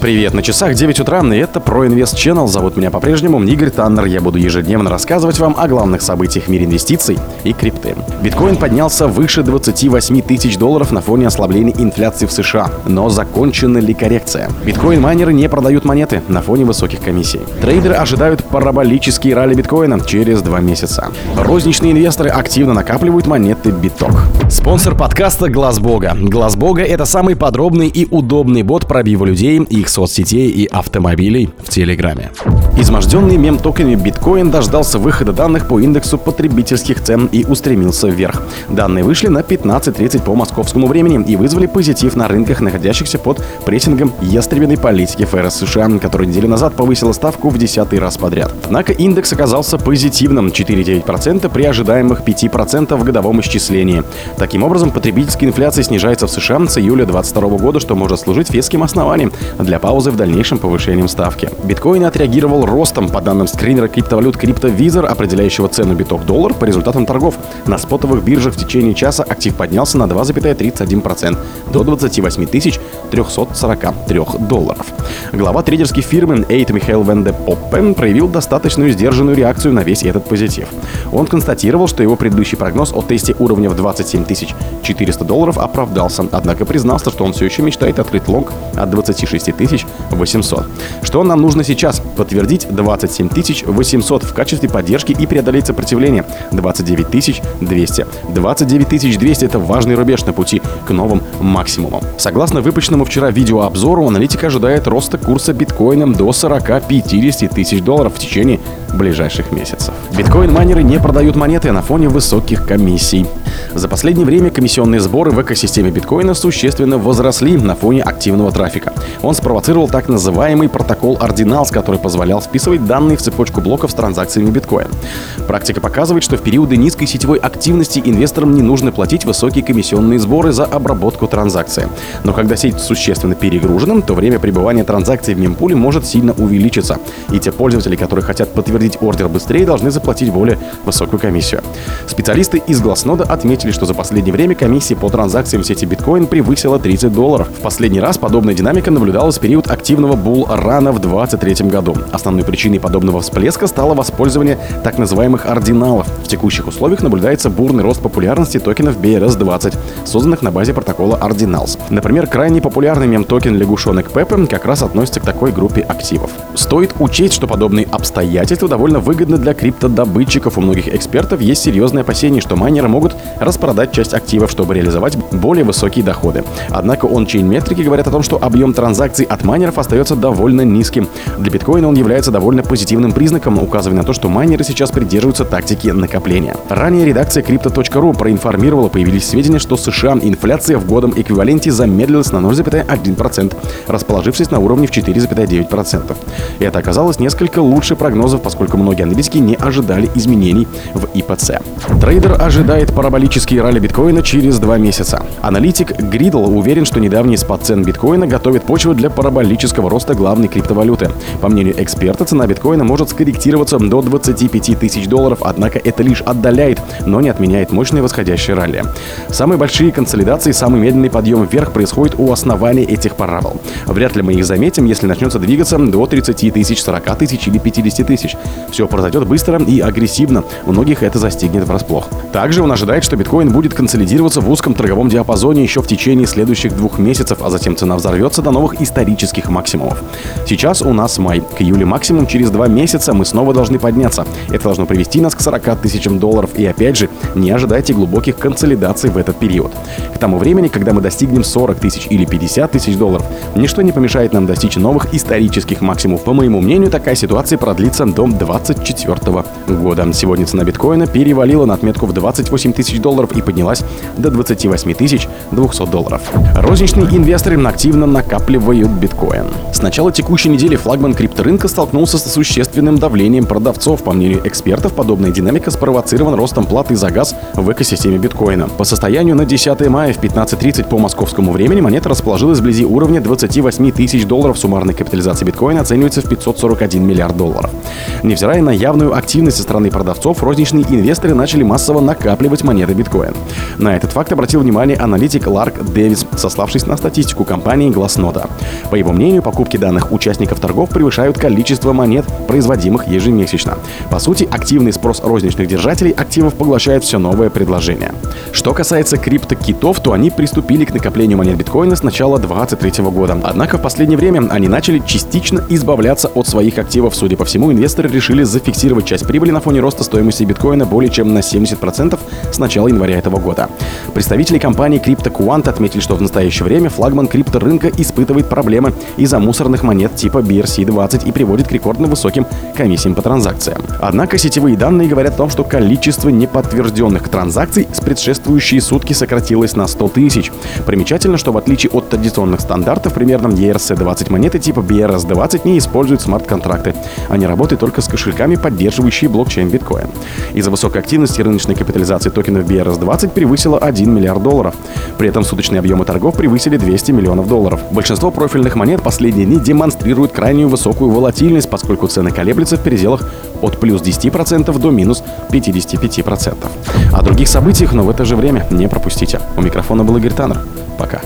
Привет, на часах 9 утра, и это ProInvest Channel. Зовут меня по-прежнему Игорь Таннер. Я буду ежедневно рассказывать вам о главных событиях в мире инвестиций и крипты. Биткоин поднялся выше 28 тысяч долларов на фоне ослабления инфляции в США. Но закончена ли коррекция? Биткоин-майнеры не продают монеты на фоне высоких комиссий. Трейдеры ожидают параболический ралли биткоина через два месяца. Розничные инвесторы активно накапливают монеты биток. Спонсор подкаста Глаз Бога. Глаз Бога это самый подробный и удобный бот пробива людей, их их соцсетей и автомобилей в Телеграме. Изможденный мем-токами биткоин дождался выхода данных по индексу потребительских цен и устремился вверх. Данные вышли на 15.30 по московскому времени и вызвали позитив на рынках, находящихся под прессингом ястребиной политики ФРС США, которая неделю назад повысила ставку в десятый раз подряд. Однако индекс оказался позитивным 4,9% при ожидаемых 5% в годовом исчислении. Таким образом, потребительская инфляция снижается в США с июля 2022 года, что может служить веским основанием для для паузы в дальнейшем повышением ставки. Биткоин отреагировал ростом по данным скринера криптовалют CryptoVisor, определяющего цену биток-доллар по результатам торгов. На спотовых биржах в течение часа актив поднялся на 2,31% до 28 343 долларов. Глава трейдерской фирмы Эйт Михаил Венде Поппен проявил достаточную сдержанную реакцию на весь этот позитив. Он констатировал, что его предыдущий прогноз о тесте уровня в 27 400 долларов оправдался, однако признался, что он все еще мечтает открыть лонг от 26 800. Что нам нужно сейчас? Подтвердить 27 800 в качестве поддержки и преодолеть сопротивление 29 200. 29 200 это важный рубеж на пути к новым максимумам. Согласно выпущенному вчера видеообзору, аналитика ожидает роста курса биткоина до 40-50 тысяч долларов в течение ближайших месяцев. Биткоин-майнеры не продают монеты на фоне высоких комиссий. За последнее время комиссионные сборы в экосистеме биткоина существенно возросли на фоне активного трафика. Он спровоцировал так называемый протокол Ordinals, который позволял вписывать данные в цепочку блоков с транзакциями биткоина. Практика показывает, что в периоды низкой сетевой активности инвесторам не нужно платить высокие комиссионные сборы за обработку транзакции. Но когда сеть существенно перегружена, то время пребывания транзакций в мемпуле может сильно увеличиться. И те пользователи, которые хотят подтвердить ордер быстрее, должны заплатить более высокую комиссию. Специалисты из Глазнода отметили, что за последнее время комиссия по транзакциям в сети биткоин превысила 30 долларов. В последний раз подобная динамика наблюдалась в период активного булл-рана в 2023 году. Основной причиной подобного всплеска стало воспользование так называемых ординалов. В текущих условиях наблюдается бурный рост популярности токенов BRS-20, созданных на базе протокола Ordinals. Например, крайне популярный мем-токен лягушонок Пепе как раз относится к такой группе активов. Стоит учесть, что подобные обстоятельства довольно выгодны для криптодобытчиков. У многих экспертов есть серьезные опасения, что майнеры могут распродать часть активов, чтобы реализовать более высокие доходы. Однако он-чейн метрики говорят о том, что объем транзакций от майнеров остается довольно низким. Для биткоина он является довольно позитивным признаком, указывая на то, что майнеры сейчас придерживаются тактики накопления. Ранее редакция Crypto.ru проинформировала, появились сведения, что США инфляция в годом эквиваленте замедлилась на 0,1%, расположившись на уровне в 4,9%. Это оказалось несколько лучше прогнозов, поскольку многие аналитики не ожидали изменений в ИПЦ. Трейдер ожидает параболический ралли биткоина через два месяца. Аналитик Гридл уверен, что недавний спад цен биткоина готовит почву для параболического роста главной криптовалюты. По мнению эксперта, цена биткоина может скорректироваться до 25 тысяч долларов, однако это лишь отдаляет, но не отменяет мощное восходящее ралли. Самые большие консолидации, самый медленный подъем вверх происходит у основания этих парабол. Вряд ли мы их заметим, если начнется двигаться до 30 тысяч, 40 тысяч или 50 тысяч. Все произойдет быстро и агрессивно. У многих это застигнет врасплох. Также он ожидает, что биткоин будет консолидироваться в узком торговом диапазоне еще в течение следующих двух месяцев, а затем цена взорвется до новых исторических максимумов. Сейчас у нас май. К июлю максимум через два месяца мы снова должны подняться. Это должно привести нас к 40 тысячам долларов. И опять же, не ожидайте глубоких консолидаций в этот период. К тому времени, когда мы достигнем 40 тысяч или 50 тысяч долларов, ничто не помешает нам достичь новых исторических максимумов. По моему мнению, такая ситуация продлится до 2024 года. Сегодня цена биткоина перевалила на отметку в 28 тысяч долларов и поднялась до 28 тысяч 200 долларов. Розничные инвесторы активно накапливают биткоин. С начала текущей недели флагман крипторынка столкнулся с существенным давлением продавцов. По мнению экспертов, подобная динамика спровоцирована ростом платы за газ в экосистеме биткоина. По состоянию на 10 мая в 15.30 по московскому времени монета расположилась вблизи уровня 28 тысяч долларов. Суммарная капитализация биткоина оценивается в 541 миллиард долларов. Невзирая на явную активность со стороны продавцов, розничные инвесторы начали массово накапливать монеты биткоин. На этот факт обратил внимание аналитик Ларк Дэвис, сославшись на статистику компании Glassnode. По его мнению, покупки данных участников торгов превышают количество монет, производимых ежемесячно. По сути, активный спрос розничных держателей активов поглощает все новое предложение. Что касается криптокитов, то они приступили к накоплению монет биткоина с начала 2023 года. Однако в последнее время они начали частично избавляться от своих активов. Судя по всему, инвесторы решили зафиксировать часть прибыли на фоне роста стоимости биткоина более чем на 70% с начала января этого года. Представители компании CryptoQuant отметили, что в настоящее время флагман крипторынка испытывает проблемы из-за мусорных монет типа BRC-20 и приводит к рекордно высоким комиссиям по транзакциям. Однако сетевые данные говорят о том, что количество неподтвержденных транзакций с предшествующие сутки сократилось на 100 тысяч. Примечательно, что в отличие от традиционных стандартов, примерно ERC-20 монеты типа BRS-20 не используют смарт-контракты. Они работают только с кошельками, поддерживающие блокчейн биткоин. Из-за высокой активности рыночной капитализации токенов BRS-20 превысила 1 миллиард долларов. При этом суточные объемы торгов превысили 200 миллионов долларов. Большинство профильных монет последние дни демонстрируют крайнюю высокую волатильность, поскольку цены колеблются в пределах от плюс 10% до минус 55%. О других событиях, но в это же время не пропустите. У микрофона был Игорь Таннер. Пока.